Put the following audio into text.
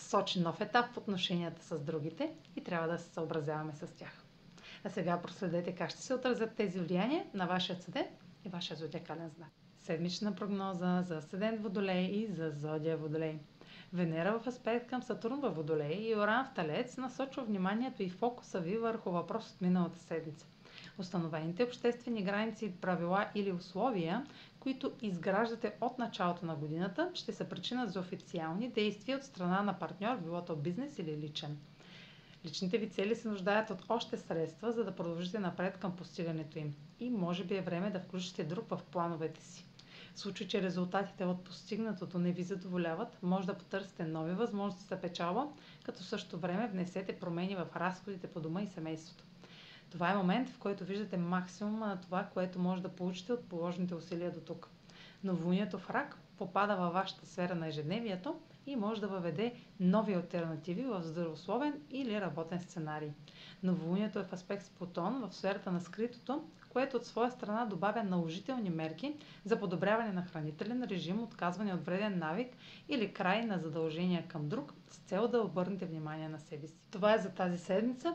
сочи нов етап в отношенията с другите и трябва да се съобразяваме с тях. А сега проследете как ще се отразят тези влияния на вашия седент и вашия зодиакален знак. Седмична прогноза за седент Водолей и за зодия Водолей. Венера в аспект към Сатурн във Водолей и Оран в Талец насочва вниманието и фокуса ви върху въпрос от миналата седмица. Установените обществени граници, правила или условия, които изграждате от началото на годината, ще са причина за официални действия от страна на партньор, било то бизнес или личен. Личните ви цели се нуждаят от още средства, за да продължите напред към постигането им. И може би е време да включите друг в плановете си. В случай, че резултатите от постигнатото не ви задоволяват, може да потърсите нови възможности за печалба, като също време внесете промени в разходите по дома и семейството. Това е момент, в който виждате максимума на това, което може да получите от положените усилия до тук. Новолунието в рак попада във вашата сфера на ежедневието и може да въведе нови альтернативи в здравословен или работен сценарий. Новолунието е в аспект с Плутон в сферата на скритото, което от своя страна добавя наложителни мерки за подобряване на хранителен режим, отказване от вреден навик или край на задължения към друг с цел да обърнете внимание на себе си. Това е за тази седмица.